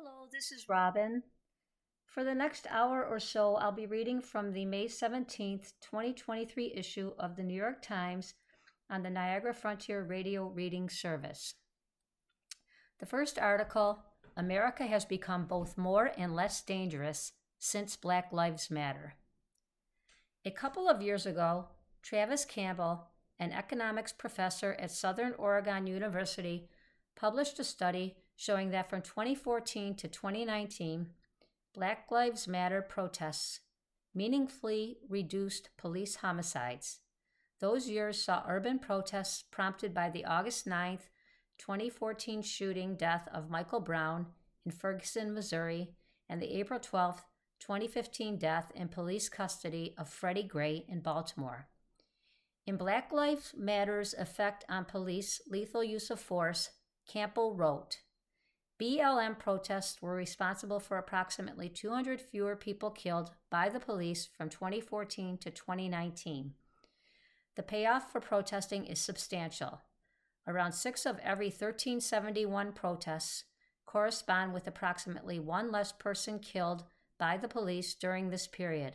Hello, this is Robin. For the next hour or so, I'll be reading from the May 17th, 2023 issue of the New York Times on the Niagara Frontier Radio Reading Service. The first article America has become both more and less dangerous since Black Lives Matter. A couple of years ago, Travis Campbell, an economics professor at Southern Oregon University, published a study showing that from 2014 to 2019, Black Lives Matter protests meaningfully reduced police homicides. Those years saw urban protests prompted by the August 9, 2014 shooting death of Michael Brown in Ferguson, Missouri, and the April 12, 2015 death in police custody of Freddie Gray in Baltimore. In Black Lives Matter's effect on police lethal use of force, Campbell wrote, BLM protests were responsible for approximately 200 fewer people killed by the police from 2014 to 2019. The payoff for protesting is substantial. Around six of every 1371 protests correspond with approximately one less person killed by the police during this period.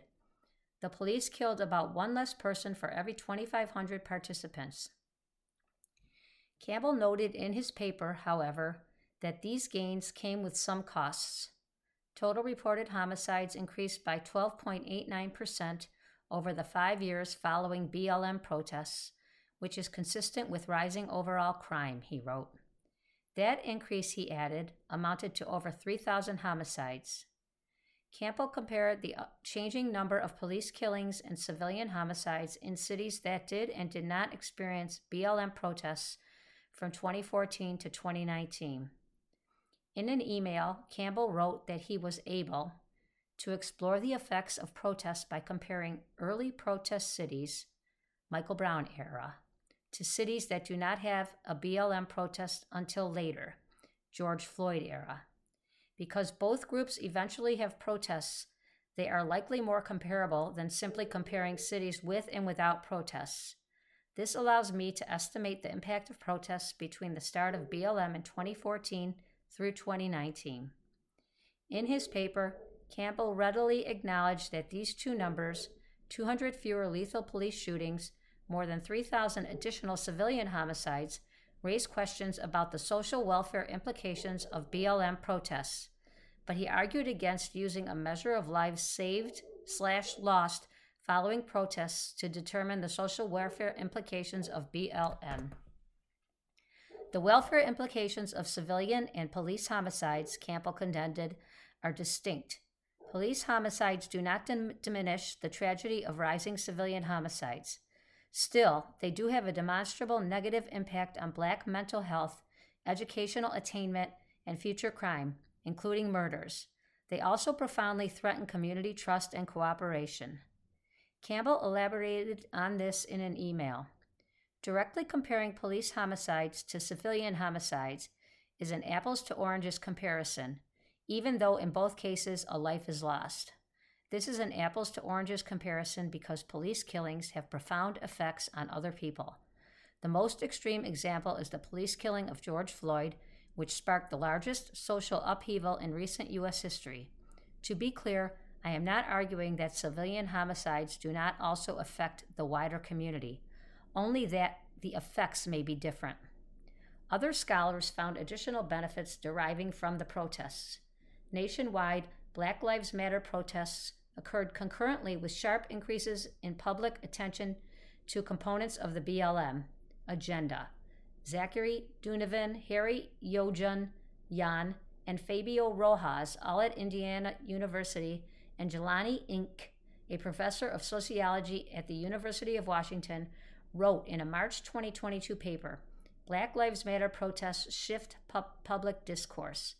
The police killed about one less person for every 2,500 participants. Campbell noted in his paper, however, that these gains came with some costs. Total reported homicides increased by 12.89% over the five years following BLM protests, which is consistent with rising overall crime, he wrote. That increase, he added, amounted to over 3,000 homicides. Campbell compared the uh, changing number of police killings and civilian homicides in cities that did and did not experience BLM protests from 2014 to 2019. In an email, Campbell wrote that he was able to explore the effects of protests by comparing early protest cities, Michael Brown era, to cities that do not have a BLM protest until later, George Floyd era. Because both groups eventually have protests, they are likely more comparable than simply comparing cities with and without protests. This allows me to estimate the impact of protests between the start of BLM in 2014 through 2019. In his paper, Campbell readily acknowledged that these two numbers 200 fewer lethal police shootings, more than 3,000 additional civilian homicides raise questions about the social welfare implications of BLM protests, but he argued against using a measure of lives saved slash lost following protests to determine the social welfare implications of BLM. The welfare implications of civilian and police homicides, Campbell contended, are distinct. Police homicides do not dim- diminish the tragedy of rising civilian homicides. Still, they do have a demonstrable negative impact on black mental health, educational attainment, and future crime, including murders. They also profoundly threaten community trust and cooperation. Campbell elaborated on this in an email. Directly comparing police homicides to civilian homicides is an apples to oranges comparison, even though in both cases a life is lost. This is an apples to oranges comparison because police killings have profound effects on other people. The most extreme example is the police killing of George Floyd, which sparked the largest social upheaval in recent U.S. history. To be clear, I am not arguing that civilian homicides do not also affect the wider community only that the effects may be different. Other scholars found additional benefits deriving from the protests. Nationwide, Black Lives Matter protests occurred concurrently with sharp increases in public attention to components of the BLM agenda. Zachary Dunivin, Harry Yaojun, Yan, and Fabio Rojas, all at Indiana University, and Jelani Ince, a professor of sociology at the University of Washington, wrote in a March 2022 paper Black Lives Matter protests shift pu- public discourse.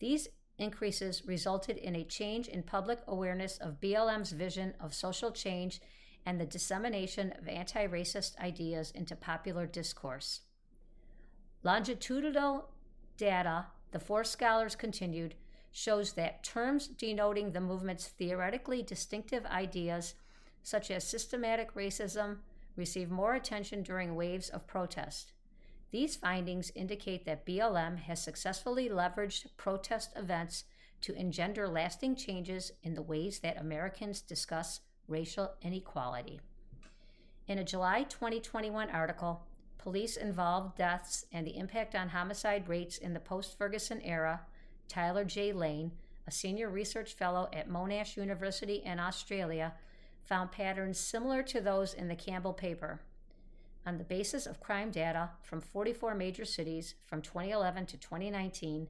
These increases resulted in a change in public awareness of BLM's vision of social change and the dissemination of anti racist ideas into popular discourse. Longitudinal data, the four scholars continued, shows that terms denoting the movement's theoretically distinctive ideas, such as systematic racism, receive more attention during waves of protest. These findings indicate that BLM has successfully leveraged protest events to engender lasting changes in the ways that Americans discuss racial inequality. In a July 2021 article, Police Involved Deaths and the Impact on Homicide Rates in the Post Ferguson Era, Tyler J. Lane, a senior research fellow at Monash University in Australia, found patterns similar to those in the Campbell paper. On the basis of crime data from 44 major cities from 2011 to 2019,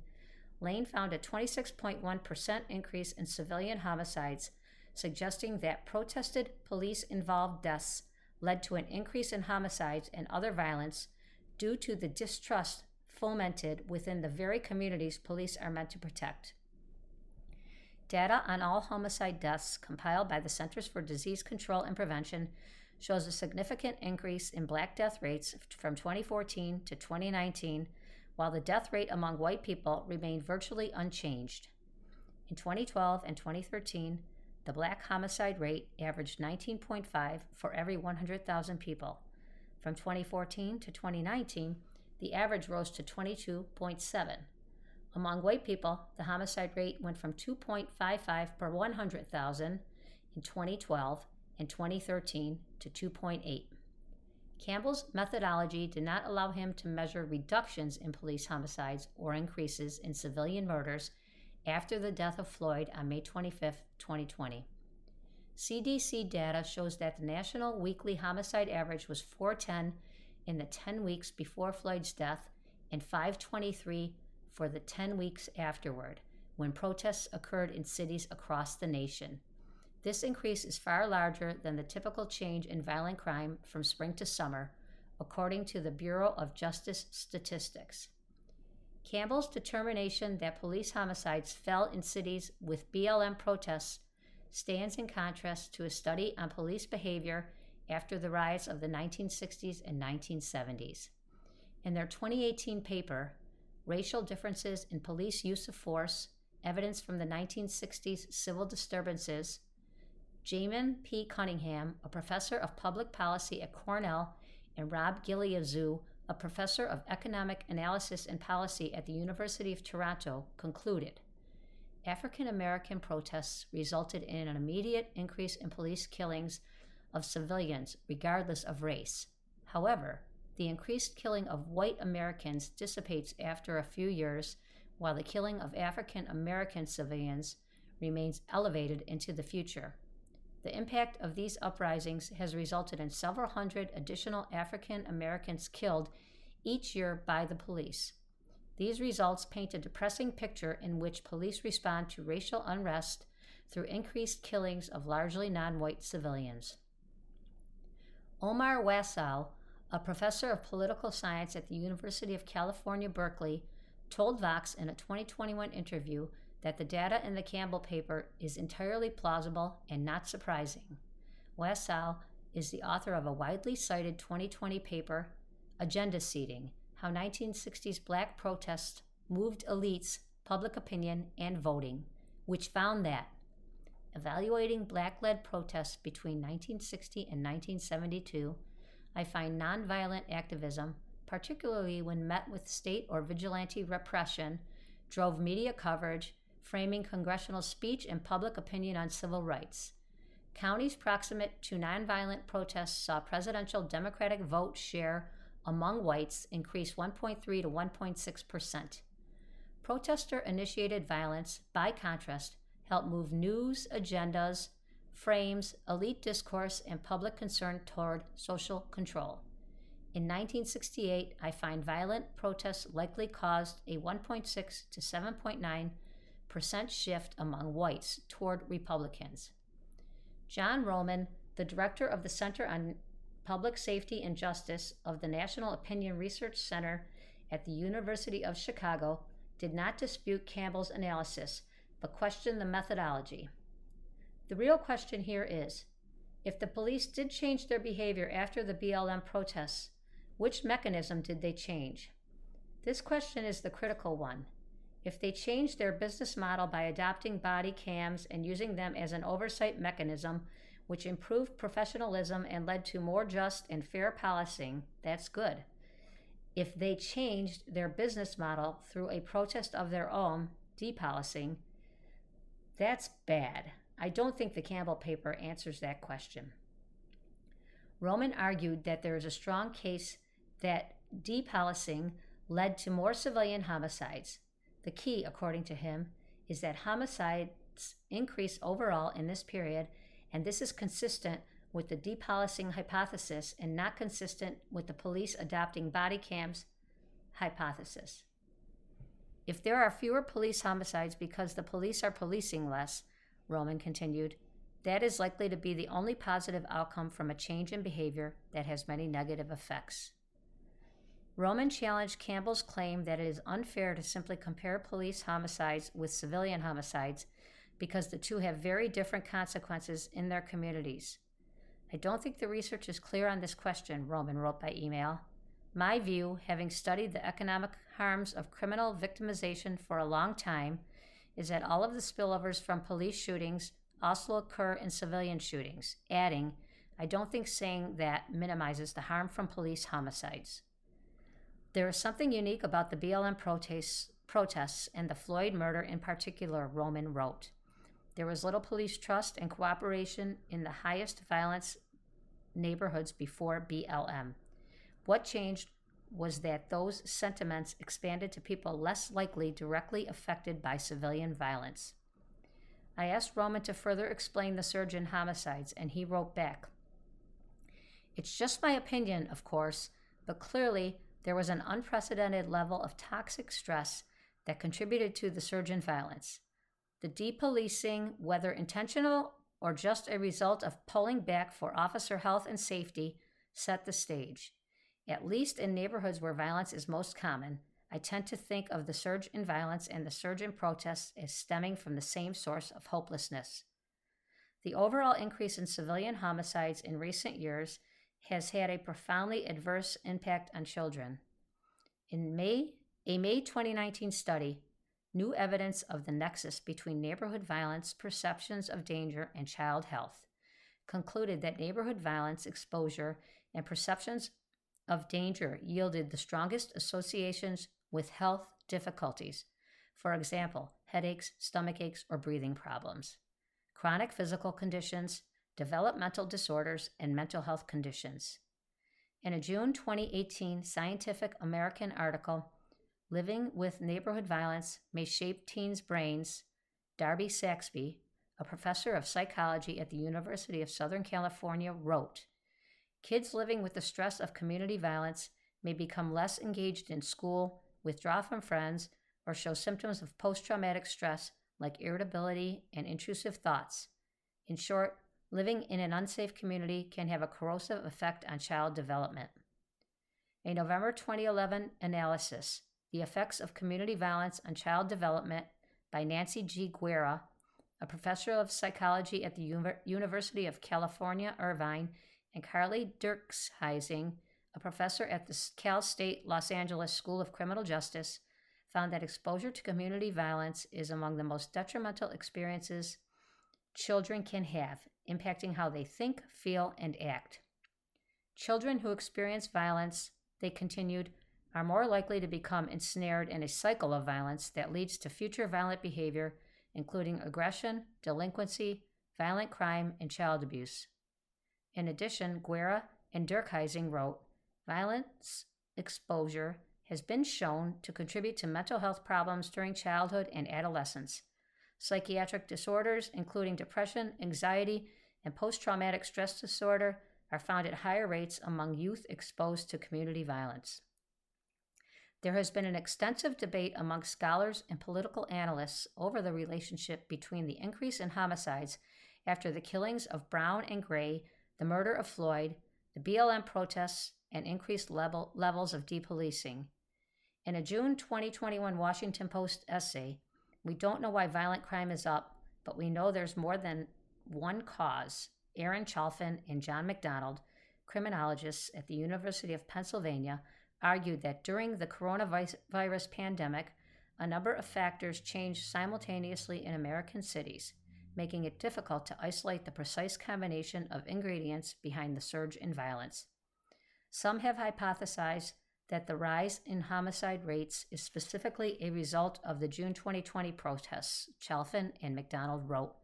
Lane found a 26.1% increase in civilian homicides, suggesting that protested police involved deaths led to an increase in homicides and other violence due to the distrust fomented within the very communities police are meant to protect. Data on all homicide deaths compiled by the Centers for Disease Control and Prevention shows a significant increase in black death rates from 2014 to 2019, while the death rate among white people remained virtually unchanged. In 2012 and 2013, the black homicide rate averaged 19.5 for every 100,000 people. From 2014 to 2019, the average rose to 22.7. Among white people, the homicide rate went from 2.55 per 100,000 in 2012 and 2013 to 2.8. Campbell's methodology did not allow him to measure reductions in police homicides or increases in civilian murders after the death of Floyd on May 25, 2020. CDC data shows that the national weekly homicide average was 410 in the 10 weeks before Floyd's death and 523 for the 10 weeks afterward, when protests occurred in cities across the nation. This increase is far larger than the typical change in violent crime from spring to summer, according to the Bureau of Justice Statistics. Campbell's determination that police homicides fell in cities with BLM protests stands in contrast to a study on police behavior after the riots of the 1960s and 1970s. In their 2018 paper, Racial Differences in Police Use of Force Evidence from the 1960s Civil Disturbances, Jamein P. Cunningham, a professor of public policy at Cornell, and Rob Gillezeau, a professor of economic analysis and policy at the University of Toronto, concluded African American protests resulted in an immediate increase in police killings of civilians, regardless of race. However, the increased killing of white Americans dissipates after a few years, while the killing of African American civilians remains elevated into the future. The impact of these uprisings has resulted in several hundred additional African Americans killed each year by the police. These results paint a depressing picture in which police respond to racial unrest through increased killings of largely non white civilians. Omar Wasow, a professor of political science at the University of California, Berkeley, told Vox in a 2021 interview that the data in the Campbell paper is entirely plausible and not surprising. Wasow is the author of a widely cited 2020 paper, Agenda Seeding How 1960s Black Protests Moved Elites, Public Opinion, and Voting, which found that evaluating black led protests between 1960 and 1972, I find nonviolent activism, particularly when met with state or vigilante repression, drove media coverage framing congressional speech and public opinion on civil rights. Counties proximate to nonviolent protests saw presidential Democratic vote share among whites increase 1.3 to 1.6 percent. Protester initiated violence, by contrast, helped move news agendas, frames, elite discourse, and public concern toward social control. In 1968, I find violent protests likely caused a 1.6 to 7.9 percent shift among whites toward Republicans. John Roman, the director of the Center on Public Safety and Justice of the National Opinion Research Center at the University of Chicago, did not dispute Campbell's analysis, but questioned the methodology. The real question here is if the police did change their behavior after the BLM protests, which mechanism did they change? This question is the critical one. If they changed their business model by adopting body cams and using them as an oversight mechanism, which improved professionalism and led to more just and fair policing, that's good. if they changed their business model through a protest of their own, depolicing, that's bad. I don't think the Campbell paper answers that question. Roman argued that there is a strong case that depolicing led to more civilian homicides. The key, according to him, is that homicides increase overall in this period, and this is consistent with the depolicing hypothesis and not consistent with the police adopting body cams hypothesis. If there are fewer police homicides because the police are policing less, Roman continued, that is likely to be the only positive outcome from a change in behavior that has many negative effects. Roman challenged Campbell's claim that it is unfair to simply compare police homicides with civilian homicides because the two have very different consequences in their communities. I don't think the research is clear on this question, Roman wrote by email. My view, having studied the economic harms of criminal victimization for a long time, is that all of the spillovers from police shootings also occur in civilian shootings, adding, I don't think saying that minimizes the harm from police homicides. There is something unique about the BLM protests, protests and the Floyd murder in particular, Roman wrote. There was little police trust and cooperation in the highest violence neighborhoods before BLM. What changed was that those sentiments expanded to people less likely directly affected by civilian violence. I asked Roman to further explain the surge in homicides, and he wrote back It's just my opinion, of course, but clearly there was an unprecedented level of toxic stress that contributed to the surge in violence. The depolicing, whether intentional or just a result of pulling back for officer health and safety, set the stage. At least in neighborhoods where violence is most common, I tend to think of the surge in violence and the surge in protests as stemming from the same source of hopelessness. The overall increase in civilian homicides in recent years has had a profoundly adverse impact on children. In May, a May 2019 study new evidence of the nexus between neighborhood violence, perceptions of danger, and child health, concluded that neighborhood violence exposure and perceptions of danger yielded the strongest associations with health difficulties. For example, headaches, stomach aches, or breathing problems, chronic physical conditions, developmental disorders, and mental health conditions. In a June 2018 Scientific American article, Living with Neighborhood Violence May Shape Teens' Brains, Darby Saxbe, a professor of psychology at the University of Southern California, wrote Kids living with the stress of community violence may become less engaged in school, withdraw from friends, or show symptoms of post traumatic stress like irritability and intrusive thoughts. In short, living in an unsafe community can have a corrosive effect on child development. A November 2011 analysis the Effects of Community Violence on Child Development by Nancy G. Guerra, a professor of psychology at the University of California, Irvine, and Carly Dierkhising, a professor at the Cal State Los Angeles School of Criminal Justice, found that exposure to community violence is among the most detrimental experiences children can have, impacting how they think, feel, and act. Children who experience violence, they continued, are more likely to become ensnared in a cycle of violence that leads to future violent behavior, including aggression, delinquency, violent crime, and child abuse. In addition, Guerra and Dierkhising wrote Violence exposure has been shown to contribute to mental health problems during childhood and adolescence. Psychiatric disorders, including depression, anxiety, and post traumatic stress disorder, are found at higher rates among youth exposed to community violence. There has been an extensive debate among scholars and political analysts over the relationship between the increase in homicides after the killings of Brown and Gray, the murder of Floyd, the BLM protests, and increased level, levels of depolicing. In a June 2021 Washington Post essay, we don't know why violent crime is up, but we know there's more than one cause. Aaron Chalfin and John MacDonald, criminologists at the University of Pennsylvania, argued that during the coronavirus pandemic, a number of factors changed simultaneously in American cities, making it difficult to isolate the precise combination of ingredients behind the surge in violence. Some have hypothesized that the rise in homicide rates is specifically a result of the June 2020 protests, Chalfin and MacDonald wrote.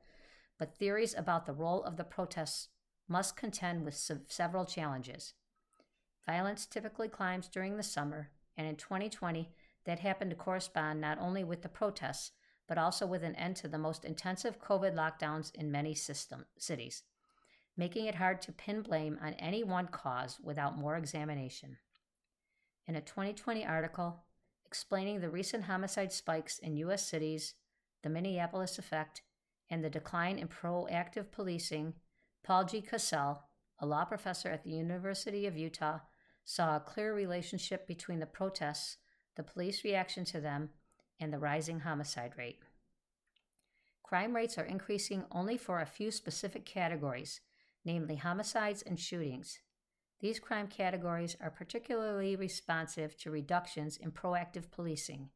But theories about the role of the protests must contend with several challenges. Violence typically climbs during the summer, and in 2020, that happened to correspond not only with the protests, but also with an end to the most intensive COVID lockdowns in many system, cities, making it hard to pin blame on any one cause without more examination. In a 2020 article explaining the recent homicide spikes in U.S. cities, the Minneapolis effect, and the decline in proactive policing, Paul G. Cassell, a law professor at the University of Utah, saw a clear relationship between the protests, the police reaction to them, and the rising homicide rate. Crime rates are increasing only for a few specific categories, namely homicides and shootings. These crime categories are particularly responsive to reductions in proactive policing.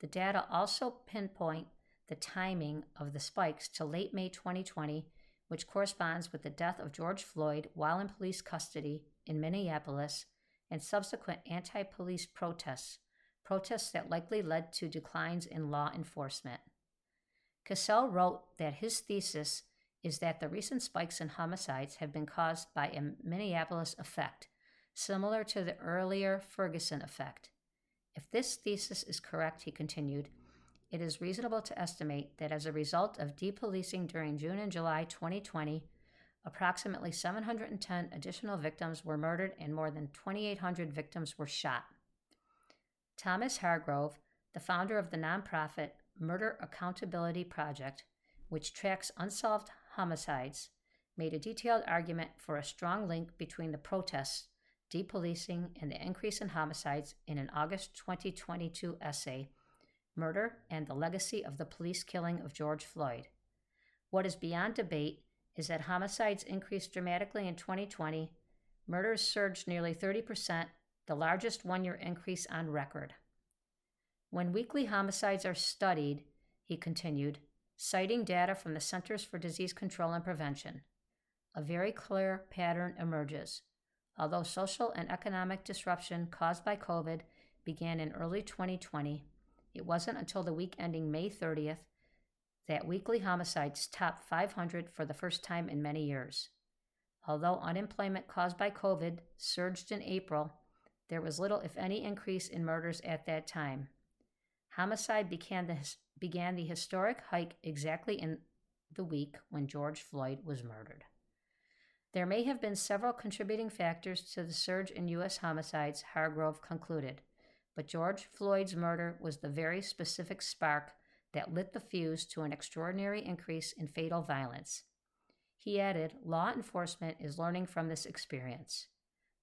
The data also pinpoint the timing of the spikes to late May 2020, which corresponds with the death of George Floyd while in police custody in Minneapolis and subsequent anti police protests, protests that likely led to declines in law enforcement. Cassell wrote that his thesis is that the recent spikes in homicides have been caused by a Minneapolis effect, similar to the earlier Ferguson effect. If this thesis is correct, he continued, it is reasonable to estimate that as a result of depolicing during June and July 2020, Approximately 710 additional victims were murdered and more than 2,800 victims were shot. Thomas Hargrove, the founder of the nonprofit Murder Accountability Project, which tracks unsolved homicides, made a detailed argument for a strong link between the protests, depolicing, and the increase in homicides in an August 2022 essay, Murder and the Legacy of the Police Killing of George Floyd. What is beyond debate is that homicides increased dramatically in 2020, murders surged nearly 30%, the largest one year increase on record. When weekly homicides are studied, he continued, citing data from the Centers for Disease Control and Prevention, a very clear pattern emerges. Although social and economic disruption caused by COVID began in early 2020, it wasn't until the week ending May 30th that weekly homicides topped 500 for the first time in many years. Although unemployment caused by COVID surged in April, there was little, if any, increase in murders at that time. Homicide began the, began the historic hike exactly in the week when George Floyd was murdered. There may have been several contributing factors to the surge in U.S. homicides, Hargrove concluded, but George Floyd's murder was the very specific spark that lit the fuse to an extraordinary increase in fatal violence. He added, Law enforcement is learning from this experience.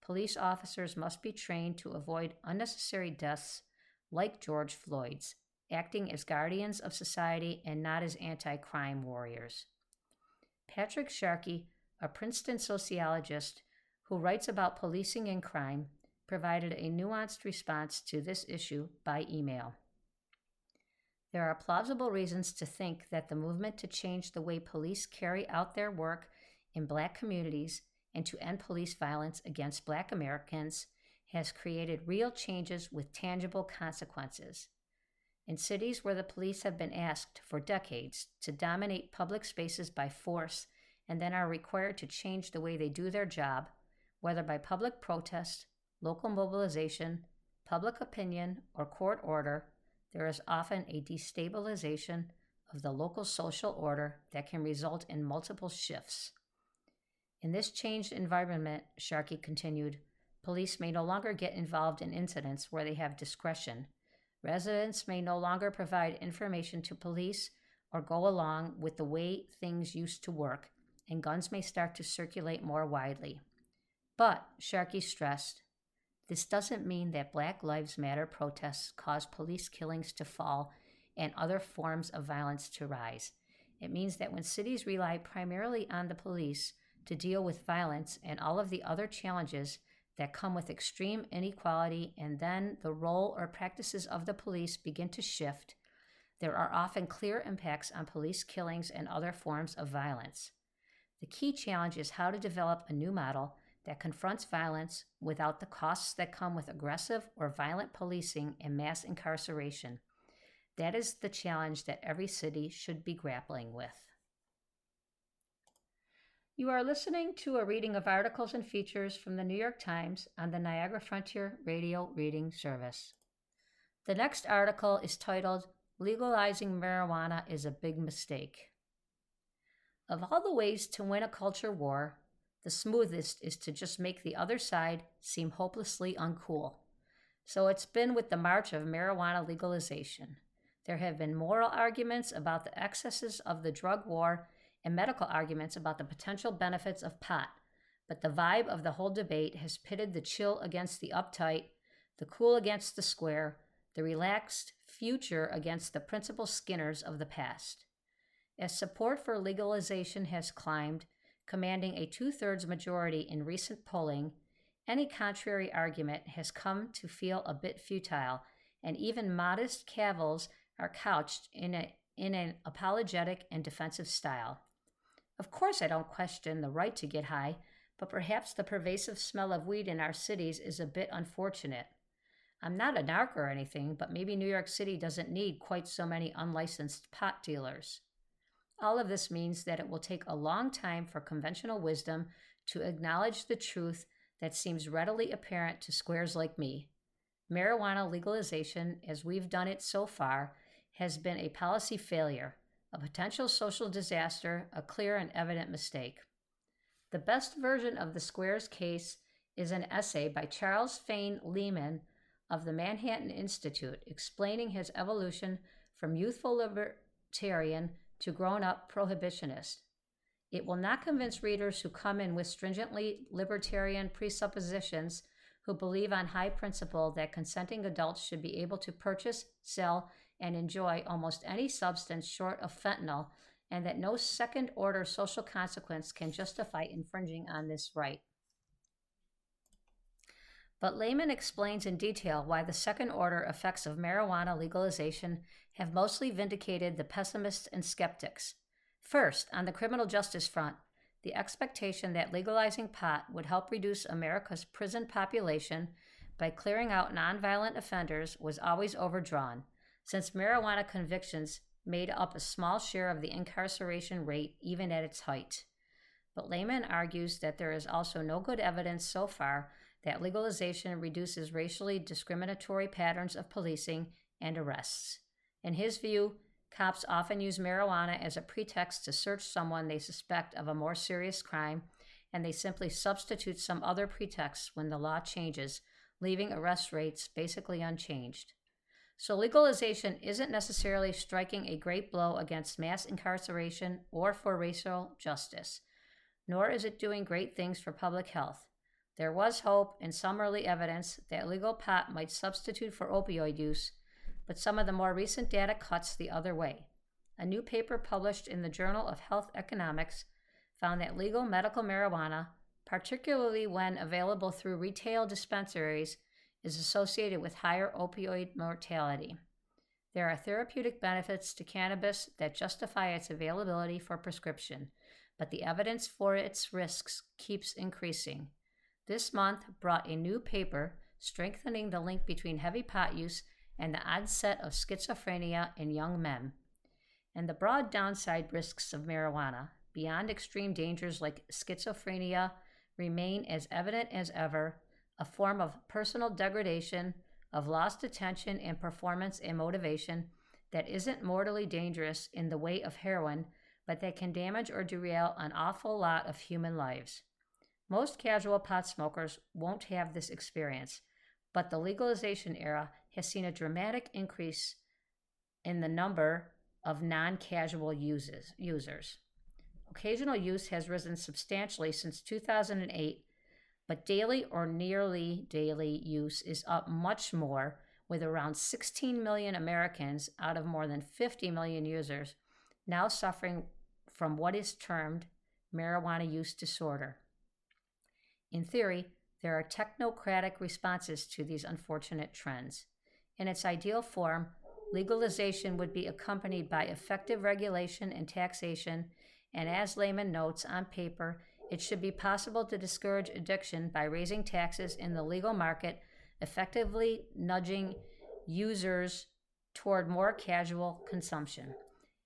Police officers must be trained to avoid unnecessary deaths like George Floyd's, acting as guardians of society and not as anti crime warriors. Patrick Sharkey, a Princeton sociologist who writes about policing and crime, provided a nuanced response to this issue by email. There are plausible reasons to think that the movement to change the way police carry out their work in black communities and to end police violence against black Americans has created real changes with tangible consequences. In cities where the police have been asked for decades to dominate public spaces by force and then are required to change the way they do their job, whether by public protest, local mobilization, public opinion, or court order, there is often a destabilization of the local social order that can result in multiple shifts. In this changed environment, Sharkey continued, police may no longer get involved in incidents where they have discretion. Residents may no longer provide information to police or go along with the way things used to work, and guns may start to circulate more widely. But, Sharkey stressed, this doesn't mean that Black Lives Matter protests cause police killings to fall and other forms of violence to rise. It means that when cities rely primarily on the police to deal with violence and all of the other challenges that come with extreme inequality, and then the role or practices of the police begin to shift, there are often clear impacts on police killings and other forms of violence. The key challenge is how to develop a new model that confronts violence without the costs that come with aggressive or violent policing and mass incarceration. That is the challenge that every city should be grappling with. You are listening to a reading of articles and features from the New York Times on the Niagara Frontier Radio Reading Service. The next article is titled Legalizing Marijuana is a Big Mistake. Of all the ways to win a culture war, the smoothest is to just make the other side seem hopelessly uncool. So it's been with the march of marijuana legalization. There have been moral arguments about the excesses of the drug war and medical arguments about the potential benefits of pot, but the vibe of the whole debate has pitted the chill against the uptight, the cool against the square, the relaxed future against the principal skinners of the past. As support for legalization has climbed, commanding a two thirds majority in recent polling, any contrary argument has come to feel a bit futile, and even modest cavils are couched in, a, in an apologetic and defensive style. Of course, I don't question the right to get high, but perhaps the pervasive smell of weed in our cities is a bit unfortunate. I'm not a narc or anything, but maybe New York City doesn't need quite so many unlicensed pot dealers. All of this means that it will take a long time for conventional wisdom to acknowledge the truth that seems readily apparent to squares like me. Marijuana legalization, as we've done it so far, has been a policy failure, a potential social disaster, a clear and evident mistake. The best version of the squares case is an essay by Charles Fain Lehman of the Manhattan Institute explaining his evolution from youthful libertarian to grown up prohibitionist. It will not convince readers who come in with stringently libertarian presuppositions who believe on high principle that consenting adults should be able to purchase, sell, and enjoy almost any substance short of fentanyl, and that no second order social consequence can justify infringing on this right. But Lehman explains in detail why the second order effects of marijuana legalization have mostly vindicated the pessimists and skeptics. First, on the criminal justice front, the expectation that legalizing pot would help reduce America's prison population by clearing out nonviolent offenders was always overdrawn, since marijuana convictions made up a small share of the incarceration rate even at its height. But Lehman argues that there is also no good evidence so far that legalization reduces racially discriminatory patterns of policing and arrests. In his view, cops often use marijuana as a pretext to search someone they suspect of a more serious crime, and they simply substitute some other pretext when the law changes, leaving arrest rates basically unchanged. So, legalization isn't necessarily striking a great blow against mass incarceration or for racial justice, nor is it doing great things for public health. There was hope and some early evidence that legal pot might substitute for opioid use, but some of the more recent data cuts the other way. A new paper published in the Journal of Health Economics found that legal medical marijuana, particularly when available through retail dispensaries, is associated with higher opioid mortality. There are therapeutic benefits to cannabis that justify its availability for prescription, but the evidence for its risks keeps increasing. This month brought a new paper strengthening the link between heavy pot use and the onset of schizophrenia in young men, and the broad downside risks of marijuana, beyond extreme dangers like schizophrenia, remain as evident as ever a form of personal degradation, of lost attention and performance and motivation that isn't mortally dangerous in the way of heroin, but that can damage or derail an awful lot of human lives. Most casual pot smokers won't have this experience, but the legalization era has seen a dramatic increase in the number of non casual users. Occasional use has risen substantially since 2008, but daily or nearly daily use is up much more, with around 16 million Americans out of more than 50 million users now suffering from what is termed marijuana use disorder. In theory, there are technocratic responses to these unfortunate trends. In its ideal form, legalization would be accompanied by effective regulation and taxation, and as Lehman notes on paper, it should be possible to discourage addiction by raising taxes in the legal market, effectively nudging users toward more casual consumption.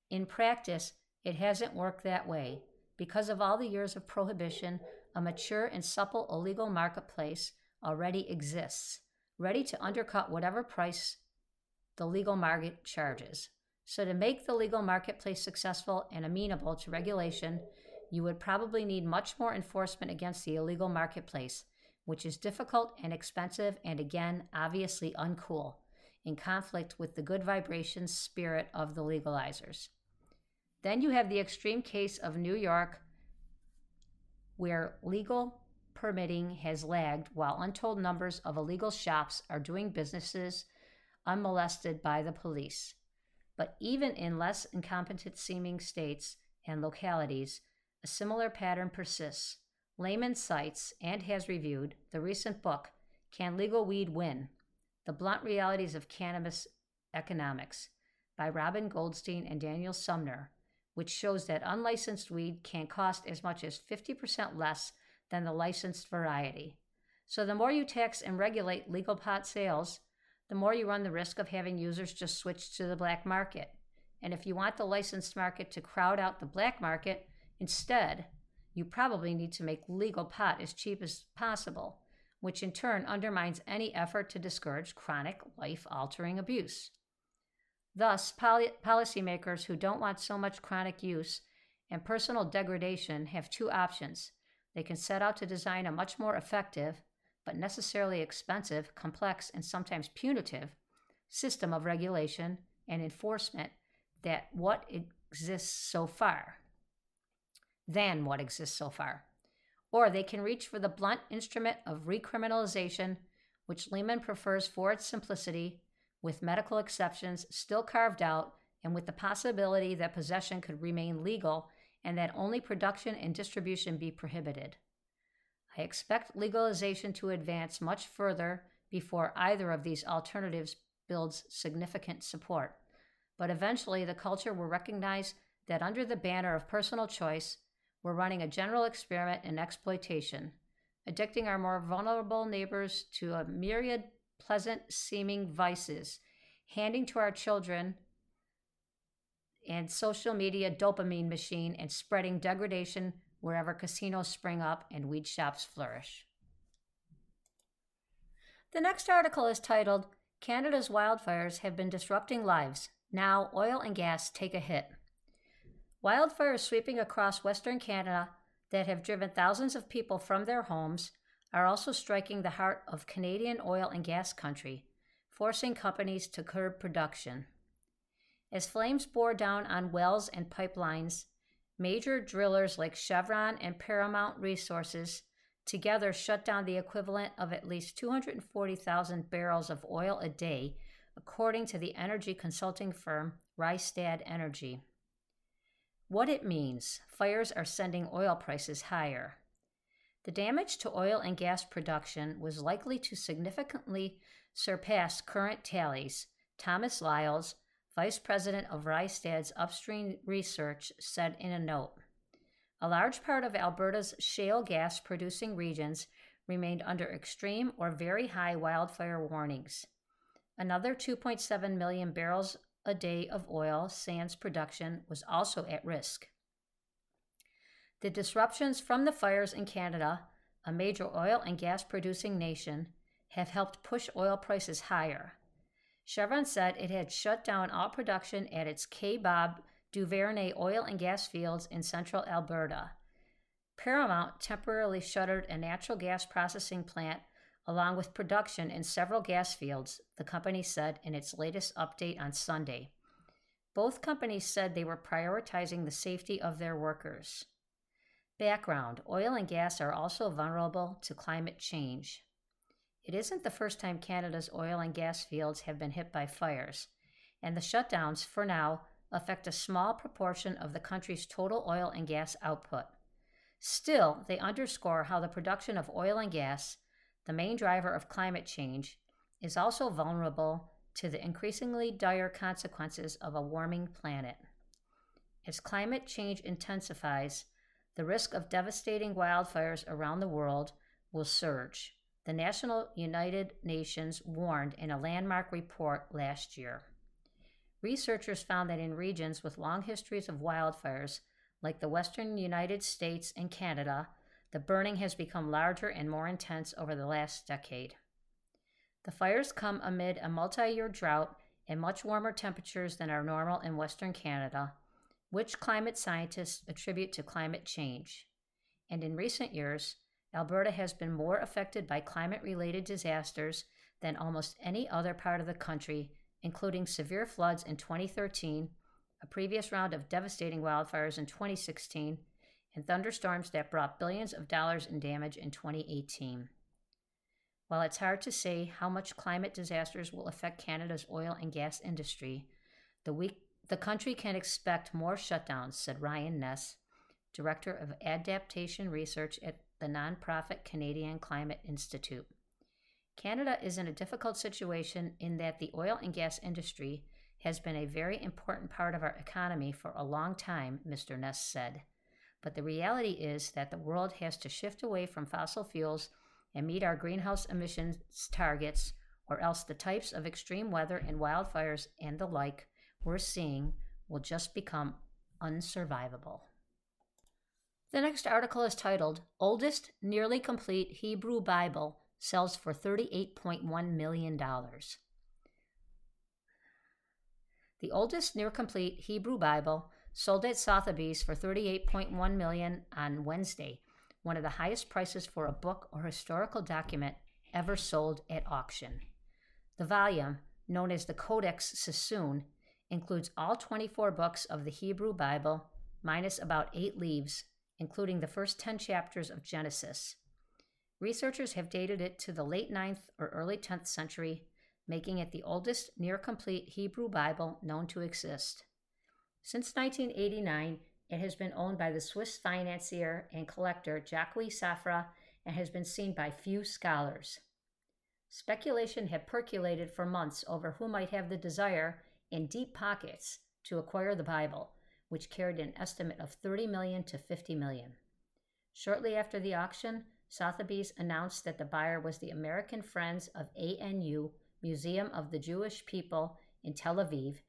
In practice, it hasn't worked that way. Because of all the years of prohibition, a mature and supple illegal marketplace already exists, ready to undercut whatever price the legal market charges. So, to make the legal marketplace successful and amenable to regulation, you would probably need much more enforcement against the illegal marketplace, which is difficult and expensive and again, obviously uncool, in conflict with the good vibrations spirit of the legalizers. Then you have the extreme case of New York, where legal permitting has lagged while untold numbers of illegal shops are doing businesses unmolested by the police. But even in less incompetent seeming states and localities, a similar pattern persists. Lehman cites and has reviewed the recent book, Can Legal Weed Win? The Blunt Realities of Cannabis Economics by Robin Goldstein and Daniel Sumner, which shows that unlicensed weed can cost as much as 50% less than the licensed variety. So the more you tax and regulate legal pot sales, the more you run the risk of having users just switch to the black market. And if you want the licensed market to crowd out the black market, instead, you probably need to make legal pot as cheap as possible, which in turn undermines any effort to discourage chronic, life altering abuse. Thus, poly- policymakers who don't want so much chronic use and personal degradation have two options. They can set out to design a much more effective, but necessarily expensive, complex, and sometimes punitive system of regulation and enforcement that what exists so far than what exists so far. Or they can reach for the blunt instrument of recriminalization, which Lehman prefers for its simplicity, with medical exceptions still carved out, and with the possibility that possession could remain legal and that only production and distribution be prohibited. I expect legalization to advance much further before either of these alternatives builds significant support. But eventually, the culture will recognize that under the banner of personal choice, we're running a general experiment in exploitation, addicting our more vulnerable neighbors to a myriad pleasant seeming vices, handing to our children and social media dopamine machine and spreading degradation wherever casinos spring up and weed shops flourish. The next article is titled Canada's Wildfires Have Been Disrupting Lives. Now, oil and gas take a hit. Wildfires sweeping across Western Canada that have driven thousands of people from their homes are also striking the heart of Canadian oil and gas country, forcing companies to curb production. As flames bore down on wells and pipelines, Major drillers like Chevron and Paramount Resources together shut down the equivalent of at least 240,000 barrels of oil a day, according to the energy consulting firm Rystad Energy. What it means fires are sending oil prices higher. The damage to oil and gas production was likely to significantly surpass current tallies, Thomas Liles, vice president of Rystad's upstream research, said in a note. A large part of Alberta's shale gas producing regions remained under extreme or very high wildfire warnings. Another 2.7 million barrels a day of oil sands production was also at risk. The disruptions from the fires in Canada, a major oil and gas producing nation, have helped push oil prices higher. Chevron said it had shut down all production at its Kaybob Duvernay oil and gas fields in central Alberta. Paramount temporarily shuttered a natural gas processing plant along with production in several gas fields, the company said in its latest update on Sunday. Both companies said they were prioritizing the safety of their workers. Background Oil and gas are also vulnerable to climate change. It isn't the first time Canada's oil and gas fields have been hit by fires, and the shutdowns, for now, affect a small proportion of the country's total oil and gas output. Still, they underscore how the production of oil and gas, the main driver of climate change, is also vulnerable to the increasingly dire consequences of a warming planet. As climate change intensifies, the risk of devastating wildfires around the world will surge. The National United Nations warned in a landmark report last year. Researchers found that in regions with long histories of wildfires, like the western United States and Canada, the burning has become larger and more intense over the last decade. The fires come amid a multi year drought and much warmer temperatures than are normal in western Canada, which climate scientists attribute to climate change. And in recent years, Alberta has been more affected by climate related disasters than almost any other part of the country, including severe floods in 2013, a previous round of devastating wildfires in 2016, and thunderstorms that brought billions of dollars in damage in 2018. While it's hard to say how much climate disasters will affect Canada's oil and gas industry, the, week, the country can expect more shutdowns, said Ryan Ness, Director of Adaptation Research at the nonprofit Canadian Climate Institute. Canada is in a difficult situation in that the oil and gas industry has been a very important part of our economy for a long time, Mr. Ness said. But the reality is that the world has to shift away from fossil fuels and meet our greenhouse emissions targets, or else the types of extreme weather and wildfires and the like we're seeing will just become unsurvivable. The next article is titled Oldest Nearly Complete Hebrew Bible Sells for $38.1 Million. The oldest near complete Hebrew Bible sold at Sotheby's for 38.1 million on Wednesday, one of the highest prices for a book or historical document ever sold at auction. The volume, known as the Codex Sassoon, includes all 24 books of the Hebrew Bible, minus about eight leaves including the first 10 chapters of Genesis. Researchers have dated it to the late 9th or early 10th century, making it the oldest near complete Hebrew Bible known to exist. Since 1989, it has been owned by the Swiss financier and collector Jacques Safra and has been seen by few scholars. Speculation had percolated for months over who might have the desire and deep pockets to acquire the Bible, which carried an estimate of 30 million to 50 million. Shortly after the auction, Sotheby's announced that the buyer was the American Friends of ANU Museum of the Jewish People in Tel Aviv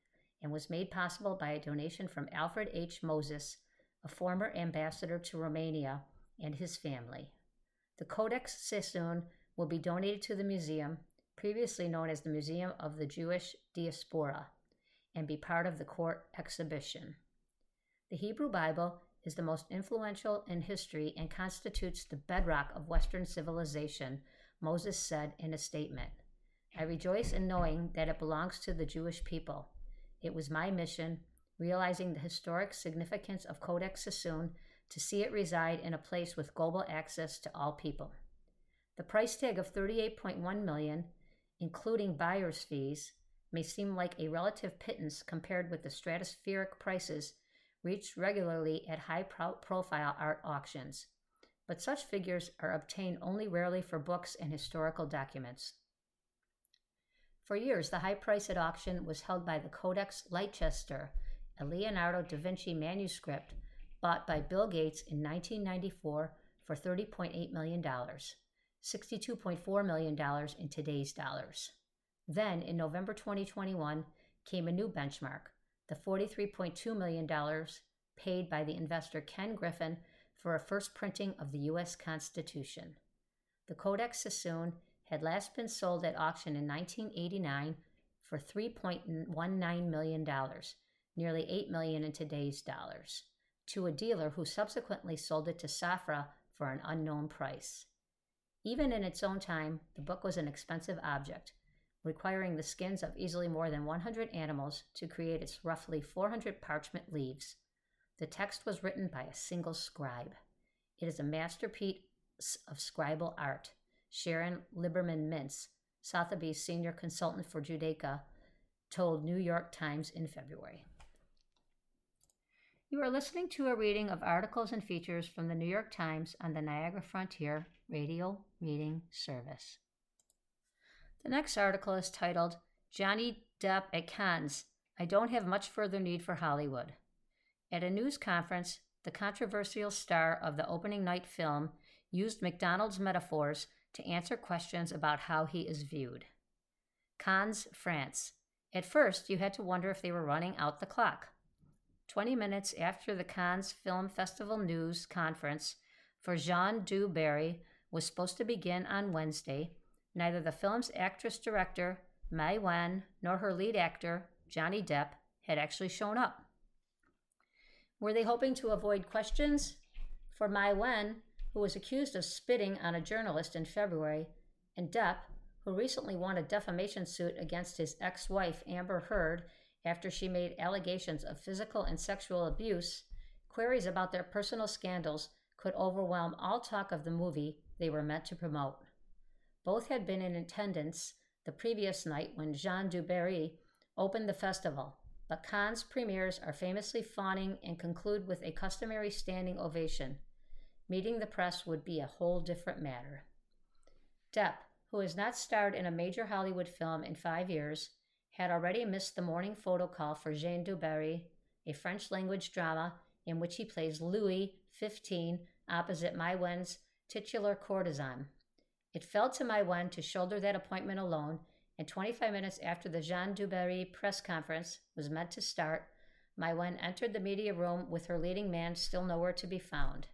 and was made possible by a donation from Alfred H. Moses, a former ambassador to Romania, and his family. The Codex Sassoon will be donated to the museum, previously known as the Museum of the Jewish Diaspora, and be part of the court exhibition. The Hebrew Bible is the most influential in history and constitutes the bedrock of Western civilization, Moses said in a statement. I rejoice in knowing that it belongs to the Jewish people. It was my mission, realizing the historic significance of Codex Sassoon, to see it reside in a place with global access to all people. The price tag of 38.1 million, including buyer's fees, may seem like a relative pittance compared with the stratospheric prices reached regularly at high pro- profile art auctions, but such figures are obtained only rarely for books and historical documents. For years, the high price at auction was held by the Codex Leicester, a Leonardo da Vinci manuscript bought by Bill Gates in 1994 for $30.8 million, $62.4 million in today's dollars. Then, in November 2021, came a new benchmark the $43.2 million paid by the investor Ken Griffin for a first printing of the U.S. Constitution. The Codex Sassoon had last been sold at auction in 1989 for $3.19 million, nearly 8 million in today's dollars, to a dealer who subsequently sold it to Safra for an unknown price. Even in its own time, the book was an expensive object, requiring the skins of easily more than 100 animals to create its roughly 400 parchment leaves. The text was written by a single scribe. It is a masterpiece of scribal art. Sharon Lieberman Mintz, Sotheby's senior consultant for Judaica, told New York Times in February. You are listening to a reading of articles and features from the New York Times on the Niagara Frontier Radio Reading Service. The next article is titled Johnny Depp at Cannes. I don't have much further need for Hollywood. At a news conference, the controversial star of the opening night film used McDonald's metaphors to answer questions about how he is viewed. Cannes, France. At first, you had to wonder if they were running out the clock. 20 minutes after the Cannes Film Festival news conference for Jeanne du Barry was supposed to begin on Wednesday, neither the film's actress director, Maïwenn, nor her lead actor, Johnny Depp, had actually shown up. Were they hoping to avoid questions? For Maïwenn, who was accused of spitting on a journalist in February, and Depp, who recently won a defamation suit against his ex wife, Amber Heard, after she made allegations of physical and sexual abuse, queries about their personal scandals could overwhelm all talk of the movie they were meant to promote. Both had been in attendance the previous night when Jeanne du Barry opened the festival, but Cannes premieres are famously fawning and conclude with a customary standing ovation. Meeting the press would be a whole different matter. Depp, who has not starred in a major Hollywood film in five years, had already missed the morning photo call for Jeanne du Barry, a French language drama in which he plays Louis, XV opposite Maïwenn's titular courtesan. It fell to Maïwenn to shoulder that appointment alone, and 25 minutes after the Jeanne du Barry press conference was meant to start, Maïwenn entered the media room with her leading man still nowhere to be found.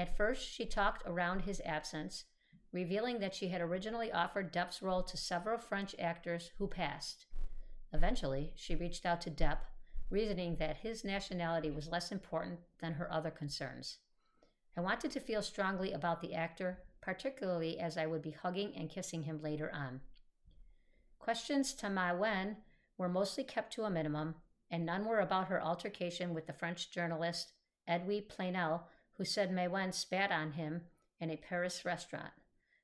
At first, she talked around his absence, revealing that she had originally offered Depp's role to several French actors who passed. Eventually, she reached out to Depp, reasoning that his nationality was less important than her other concerns. I wanted to feel strongly about the actor, particularly as I would be hugging and kissing him later on. Questions to Maïwenn were mostly kept to a minimum, and none were about her altercation with the French journalist Edwy Plenel, who said Maïwenn spat on him in a Paris restaurant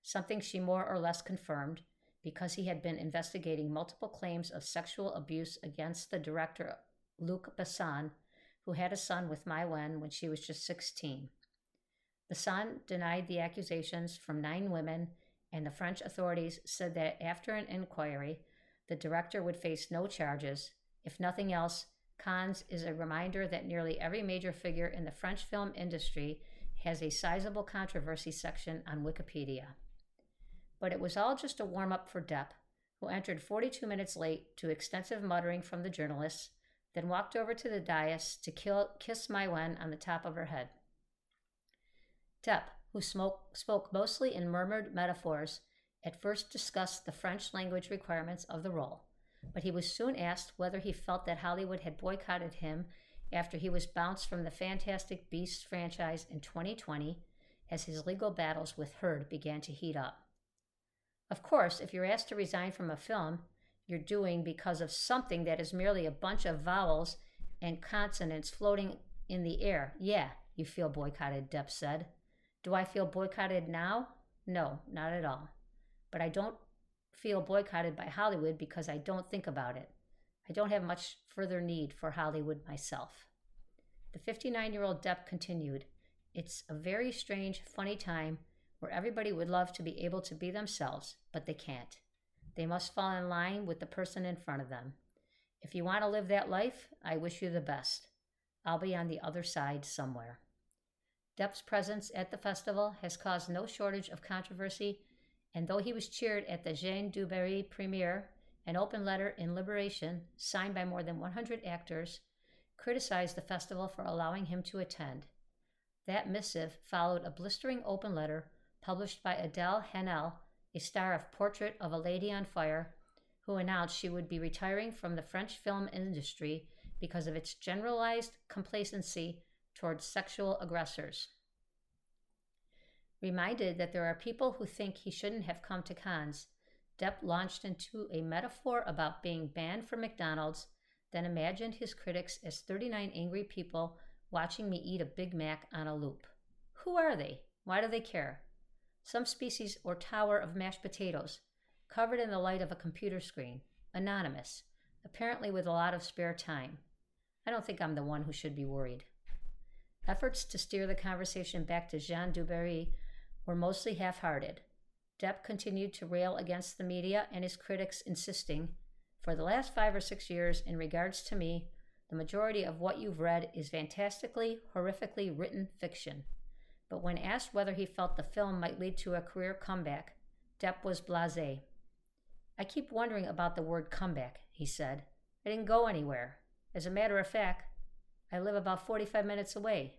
something she more or less confirmed because he had been investigating multiple claims of sexual abuse against the director Luc Besson, who had a son with Maïwenn when she was just 16. Besson denied the accusations from nine women, and the French authorities said that after an inquiry, the director would face no charges. If nothing else, Cannes is a reminder that nearly every major figure in the French film industry has a sizable controversy section on Wikipedia but it was all just a warm up for Depp, who entered 42 minutes late to extensive muttering from the journalists, then walked over to the dais to kill, kiss Maïwenn on the top of her head. Depp, who smoke, spoke mostly in murmured metaphors, at first discussed the French language requirements of the role, but he was soon asked whether he felt that Hollywood had boycotted him after he was bounced from the Fantastic Beasts franchise in 2020 as his legal battles with Heard began to heat up. Of course, if you're asked to resign from a film you're doing because of something that is merely a bunch of vowels and consonants floating in the air, yeah, you feel boycotted, Depp said. Do I feel boycotted now? No, not at all. But I don't feel boycotted by Hollywood because I don't think about it. I don't have much further need for Hollywood myself. The 59 year old Depp continued, It's a very strange, funny time where everybody would love to be able to be themselves, but they can't. They must fall in line with the person in front of them. If you want to live that life, I wish you the best. I'll be on the other side somewhere. Depp's presence at the festival has caused no shortage of controversy, and though he was cheered at the Jeanne du Barry premiere, an open letter in Liberation, signed by more than 100 actors, criticized the festival for allowing him to attend. That missive followed a blistering open letter published by Adele Haenel, a star of Portrait of a Lady on Fire, who announced she would be retiring from the French film industry because of its generalized complacency towards sexual aggressors. Reminded that there are people who think he shouldn't have come to Cannes, Depp launched into a metaphor about being banned from McDonald's, then imagined his critics as 39 angry people watching me eat a Big Mac on a loop. Who are they? Why do they care? some species or tower of mashed potatoes, covered in the light of a computer screen, anonymous, apparently with a lot of spare time. I don't think I'm the one who should be worried. Efforts to steer the conversation back to Jeanne du Barry were mostly half hearted. Depp continued to rail against the media and his critics, insisting, For the last five or six years, in regards to me, the majority of what you've read is fantastically, horrifically written fiction. But when asked whether he felt the film might lead to a career comeback, Depp was blase. I keep wondering about the word comeback, he said. I didn't go anywhere. As a matter of fact, I live about 45 minutes away.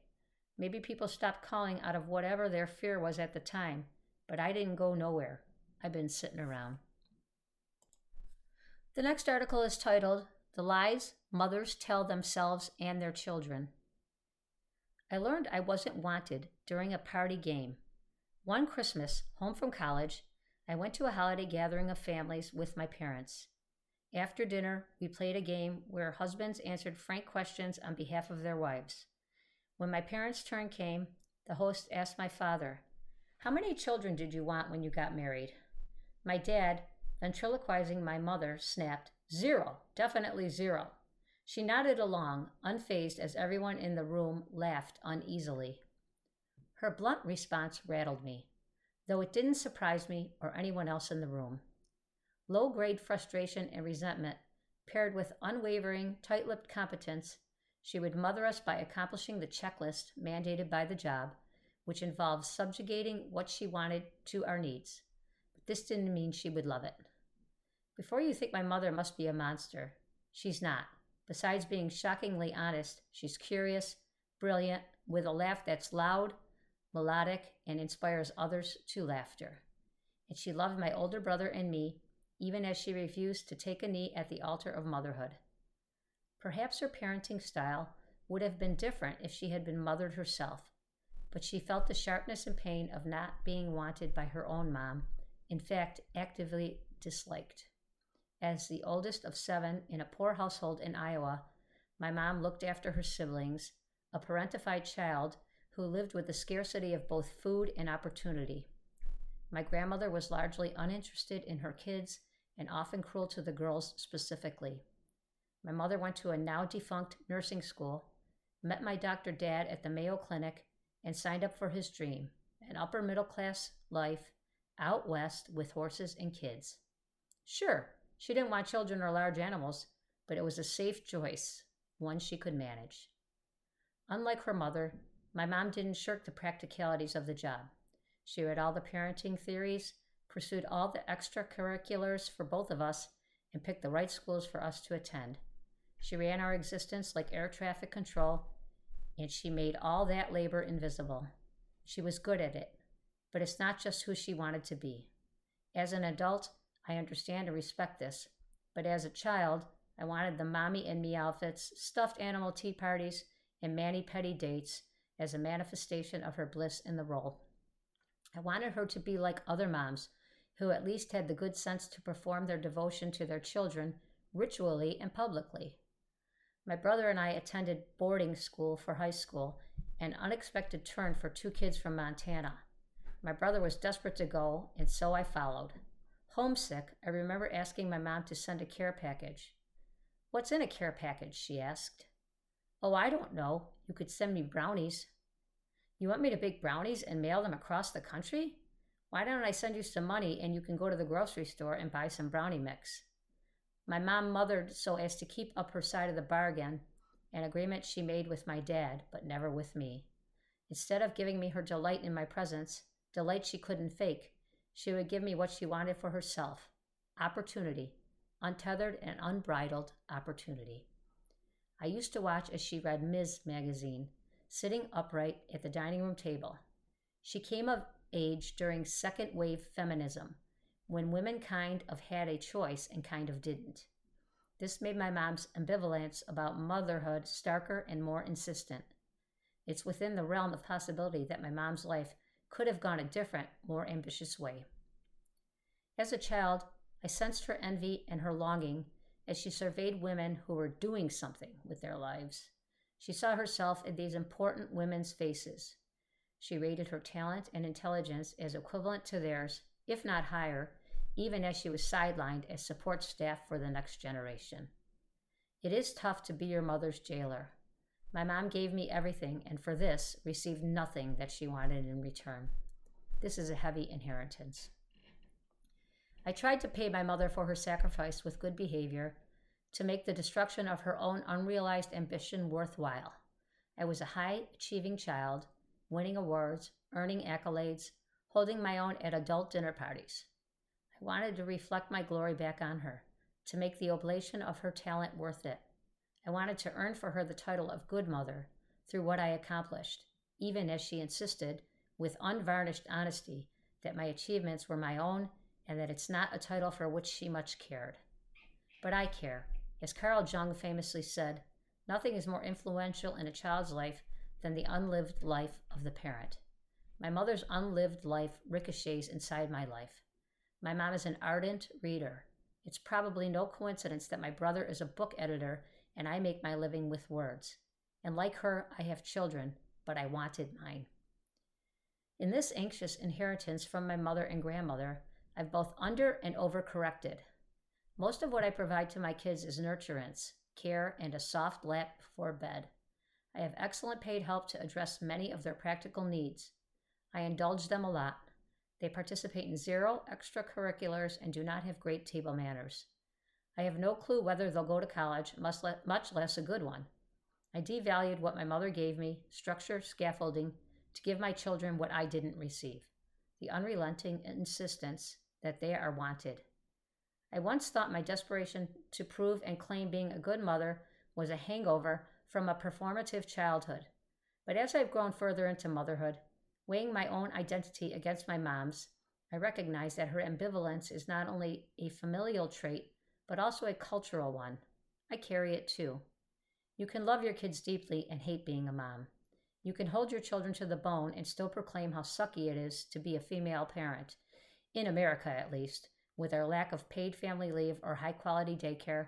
Maybe people stopped calling out of whatever their fear was at the time, but I didn't go nowhere. I've been sitting around. The next article is titled The Lies Mothers Tell Themselves and Their Children. I learned I wasn't wanted during a party game. One Christmas, home from college, I went to a holiday gathering of families with my parents. After dinner, we played a game where husbands answered frank questions on behalf of their wives. When my parents' turn came, the host asked my father, How many children did you want when you got married? My dad, ventriloquizing my mother, snapped, Zero, definitely zero. She nodded along, unfazed as everyone in the room laughed uneasily. Her blunt response rattled me, though it didn't surprise me or anyone else in the room. Low grade frustration and resentment, paired with unwavering, tight lipped competence, she would mother us by accomplishing the checklist mandated by the job, which involved subjugating what she wanted to our needs. But this didn't mean she would love it. Before you think my mother must be a monster, she's not. Besides being shockingly honest, she's curious, brilliant, with a laugh that's loud, melodic, and inspires others to laughter. And she loved my older brother and me, even as she refused to take a knee at the altar of motherhood. Perhaps her parenting style would have been different if she had been mothered herself, but she felt the sharpness and pain of not being wanted by her own mom, in fact, actively disliked. As the oldest of seven in a poor household in Iowa, my mom looked after her siblings, a parentified child who lived with the scarcity of both food and opportunity. My grandmother was largely uninterested in her kids and often cruel to the girls specifically. My mother went to a now defunct nursing school, met my doctor dad at the Mayo Clinic, and signed up for his dream an upper middle class life out west with horses and kids. Sure, she didn't want children or large animals, but it was a safe choice, one she could manage. Unlike her mother, my mom didn't shirk the practicalities of the job. She read all the parenting theories, pursued all the extracurriculars for both of us, and picked the right schools for us to attend. She ran our existence like air traffic control, and she made all that labor invisible. She was good at it, but it's not just who she wanted to be. As an adult, I understand and respect this, but as a child, I wanted the mommy and me outfits, stuffed animal tea parties, and mani pedi dates as a manifestation of her bliss in the role. I wanted her to be like other moms who at least had the good sense to perform their devotion to their children ritually and publicly. My brother and I attended boarding school for high school, an unexpected turn for two kids from Montana. My brother was desperate to go, and so I followed. Homesick, I remember asking my mom to send a care package. What's in a care package? she asked. Oh, I don't know. You could send me brownies. You want me to bake brownies and mail them across the country? Why don't I send you some money and you can go to the grocery store and buy some brownie mix? My mom mothered so as to keep up her side of the bargain, an agreement she made with my dad, but never with me. Instead of giving me her delight in my presence, delight she couldn't fake, she would give me what she wanted for herself opportunity, untethered and unbridled opportunity. I used to watch as she read Ms. magazine, sitting upright at the dining room table. She came of age during second wave feminism when women kind of had a choice and kind of didn't. This made my mom's ambivalence about motherhood starker and more insistent. It's within the realm of possibility that my mom's life could have gone a different, more ambitious way. As a child, I sensed her envy and her longing as she surveyed women who were doing something with their lives. She saw herself in these important women's faces. She rated her talent and intelligence as equivalent to theirs, if not higher, even as she was sidelined as support staff for the next generation. It is tough to be your mother's jailer. My mom gave me everything, and for this, received nothing that she wanted in return. This is a heavy inheritance. I tried to pay my mother for her sacrifice with good behavior, to make the destruction of her own unrealized ambition worthwhile. I was a high achieving child, winning awards, earning accolades, holding my own at adult dinner parties. I wanted to reflect my glory back on her, to make the oblation of her talent worth it. I wanted to earn for her the title of good mother through what I accomplished, even as she insisted, with unvarnished honesty, that my achievements were my own and that it's not a title for which she much cared. But I care. As Carl Jung famously said, nothing is more influential in a child's life than the unlived life of the parent. My mother's unlived life ricochets inside my life. My mom is an ardent reader. It's probably no coincidence that my brother is a book editor and I make my living with words. And like her, I have children, but I wanted mine. In this anxious inheritance from my mother and grandmother, I've both under and overcorrected. Most of what I provide to my kids is nurturance, care, and a soft lap before bed. I have excellent paid help to address many of their practical needs. I indulge them a lot. They participate in zero extracurriculars and do not have great table manners. I have no clue whether they'll go to college, much less a good one. I devalued what my mother gave me, structure, scaffolding, to give my children what I didn't receive the unrelenting insistence that they are wanted. I once thought my desperation to prove and claim being a good mother was a hangover from a performative childhood. But as I've grown further into motherhood, weighing my own identity against my mom's, I recognize that her ambivalence is not only a familial trait, but also a cultural one. I carry it too. You can love your kids deeply and hate being a mom. You can hold your children to the bone and still proclaim how sucky it is to be a female parent, in America at least, with our lack of paid family leave or high quality daycare,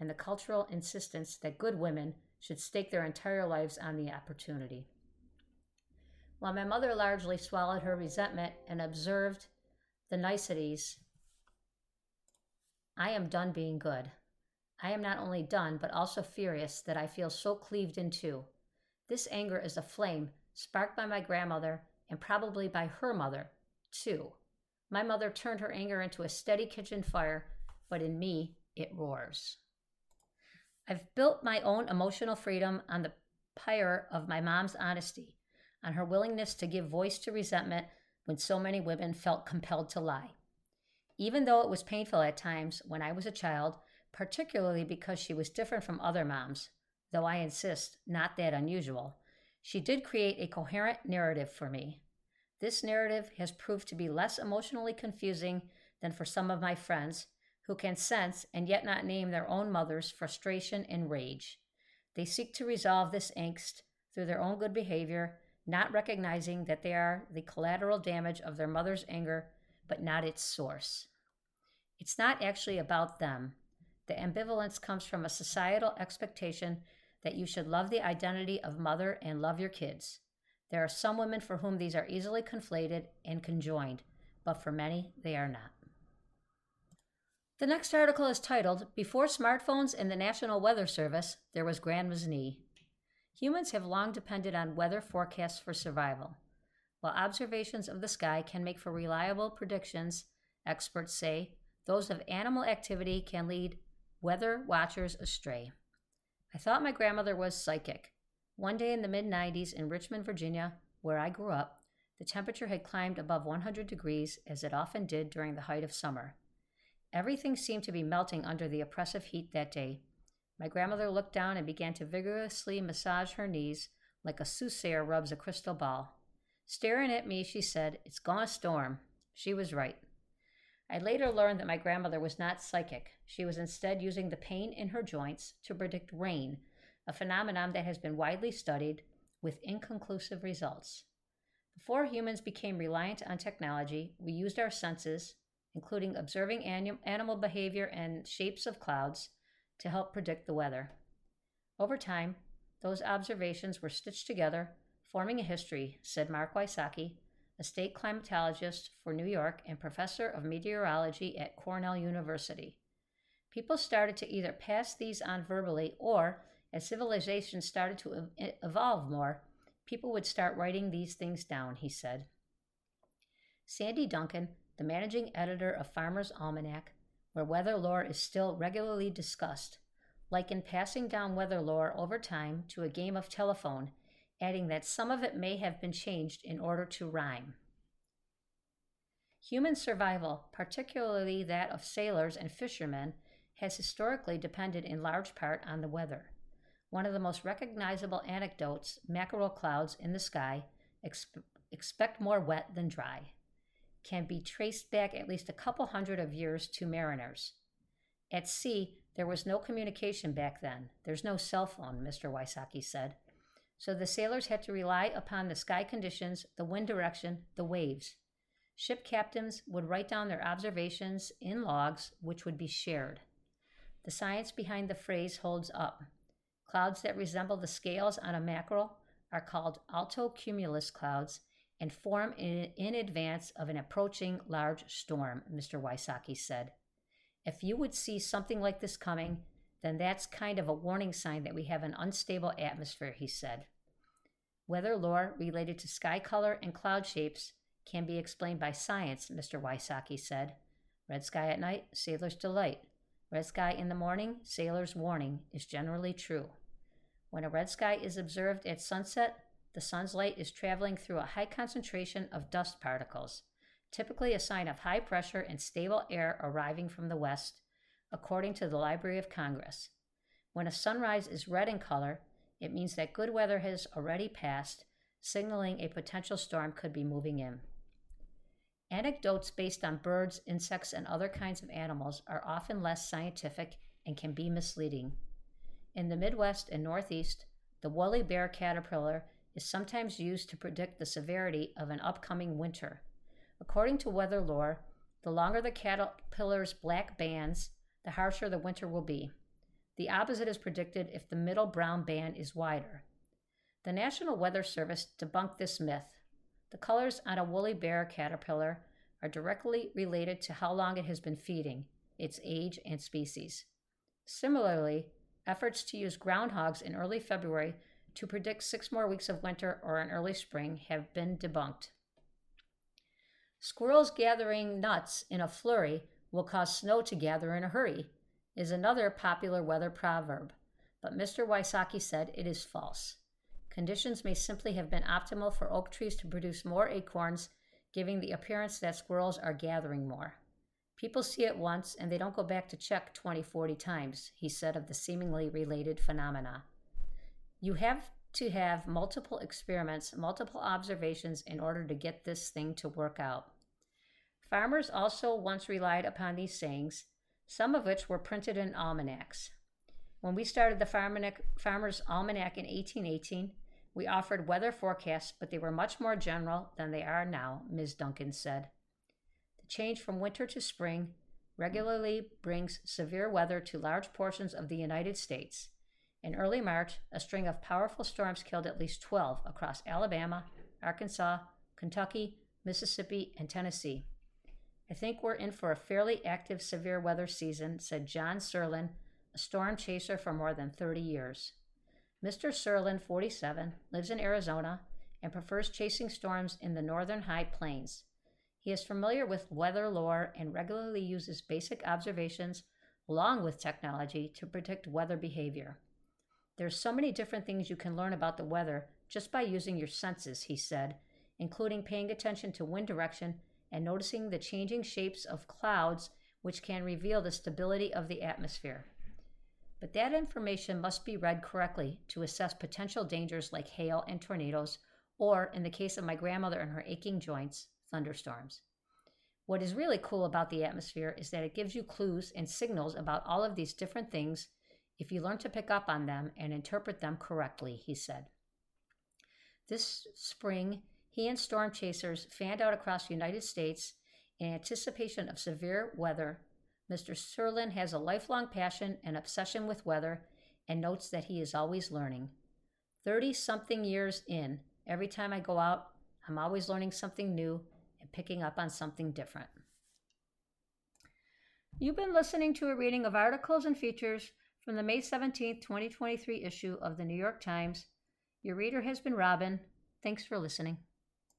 and the cultural insistence that good women should stake their entire lives on the opportunity. While my mother largely swallowed her resentment and observed the niceties, I am done being good. I am not only done, but also furious that I feel so cleaved in two. This anger is a flame sparked by my grandmother and probably by her mother, too. My mother turned her anger into a steady kitchen fire, but in me, it roars. I've built my own emotional freedom on the pyre of my mom's honesty, on her willingness to give voice to resentment when so many women felt compelled to lie. Even though it was painful at times when I was a child, particularly because she was different from other moms, though I insist not that unusual, she did create a coherent narrative for me. This narrative has proved to be less emotionally confusing than for some of my friends who can sense and yet not name their own mother's frustration and rage. They seek to resolve this angst through their own good behavior, not recognizing that they are the collateral damage of their mother's anger, but not its source. It's not actually about them. The ambivalence comes from a societal expectation that you should love the identity of mother and love your kids. There are some women for whom these are easily conflated and conjoined, but for many, they are not. The next article is titled Before Smartphones and the National Weather Service, There Was Grandma's Knee. Humans have long depended on weather forecasts for survival. While observations of the sky can make for reliable predictions, experts say those of animal activity can lead weather watchers astray. I thought my grandmother was psychic. One day in the mid 90s in Richmond, Virginia, where I grew up, the temperature had climbed above 100 degrees, as it often did during the height of summer. Everything seemed to be melting under the oppressive heat that day. My grandmother looked down and began to vigorously massage her knees like a soothsayer rubs a crystal ball. Staring at me, she said, It's gonna storm. She was right. I later learned that my grandmother was not psychic. She was instead using the pain in her joints to predict rain, a phenomenon that has been widely studied with inconclusive results. Before humans became reliant on technology, we used our senses, including observing anim- animal behavior and shapes of clouds, to help predict the weather. Over time, those observations were stitched together, forming a history, said Mark Wysocki, a state climatologist for New York and professor of meteorology at Cornell University. People started to either pass these on verbally or, as civilization started to evolve more, people would start writing these things down, he said. Sandi Duncan, the managing editor of Farmer's Almanac, where weather lore is still regularly discussed, like in passing down weather lore over time to a game of telephone, adding that some of it may have been changed in order to rhyme. Human survival, particularly that of sailors and fishermen, has historically depended in large part on the weather. One of the most recognizable anecdotes mackerel clouds in the sky, exp- expect more wet than dry, can be traced back at least a couple hundred of years to mariners. At sea, there was no communication back then. There's no cell phone, Mr. Wysocki said. So the sailors had to rely upon the sky conditions, the wind direction, the waves. Ship captains would write down their observations in logs, which would be shared. The science behind the phrase holds up. Clouds that resemble the scales on a mackerel are called altocumulus clouds and form in, in advance of an approaching large storm, Mr. Wysocki said. If you would see something like this coming, then that's kind of a warning sign that we have an unstable atmosphere, he said. Weather lore related to sky color and cloud shapes can be explained by science, Mr. Wysocki said. Red sky at night, sailor's delight. Red sky in the morning, sailor's warning is generally true. When a red sky is observed at sunset, the sun's light is traveling through a high concentration of dust particles, typically a sign of high pressure and stable air arriving from the west, according to the Library of Congress. When a sunrise is red in color, it means that good weather has already passed, signaling a potential storm could be moving in. Anecdotes based on birds, insects, and other kinds of animals are often less scientific and can be misleading. In the Midwest and Northeast, the woolly bear caterpillar is sometimes used to predict the severity of an upcoming winter. According to weather lore, the longer the caterpillar's black bands, the harsher the winter will be. The opposite is predicted if the middle brown band is wider. The National Weather Service debunked this myth the colors on a woolly bear caterpillar are directly related to how long it has been feeding, its age, and species. Similarly, efforts to use groundhogs in early February to predict six more weeks of winter or an early spring have been debunked. Squirrels gathering nuts in a flurry will cause snow to gather in a hurry, is another popular weather proverb, but Mr. Wysocki said it is false. Conditions may simply have been optimal for oak trees to produce more acorns, giving the appearance that squirrels are gathering more. People see it once and they don't go back to check 20, 40 times, he said of the seemingly related phenomena. You have to have multiple experiments, multiple observations in order to get this thing to work out. Farmers also once relied upon these sayings, some of which were printed in almanacs. When we started the Farmer's Almanac in 1818, we offered weather forecasts, but they were much more general than they are now, Ms. Duncan said. The change from winter to spring regularly brings severe weather to large portions of the United States. In early March, a string of powerful storms killed at least 12 across Alabama, Arkansas, Kentucky, Mississippi, and Tennessee. I think we're in for a fairly active severe weather season, said John Serlin, a storm chaser for more than 30 years. Mr. Serlin, 47, lives in Arizona and prefers chasing storms in the northern high plains. He is familiar with weather lore and regularly uses basic observations along with technology to predict weather behavior. There's so many different things you can learn about the weather just by using your senses, he said, including paying attention to wind direction and noticing the changing shapes of clouds, which can reveal the stability of the atmosphere but that information must be read correctly to assess potential dangers like hail and tornadoes, or, in the case of my grandmother and her aching joints, thunderstorms. What is really cool about the atmosphere is that it gives you clues and signals about all of these different things if you learn to pick up on them and interpret them correctly, he said. This spring, he and storm chasers fanned out across the United States in anticipation of severe weather Mr. Serlin has a lifelong passion and obsession with weather and notes that he is always learning. 30 something years in, every time I go out, I'm always learning something new and picking up on something different. You've been listening to a reading of articles and features from the May 17, 2023 issue of the New York Times. Your reader has been Robin. Thanks for listening.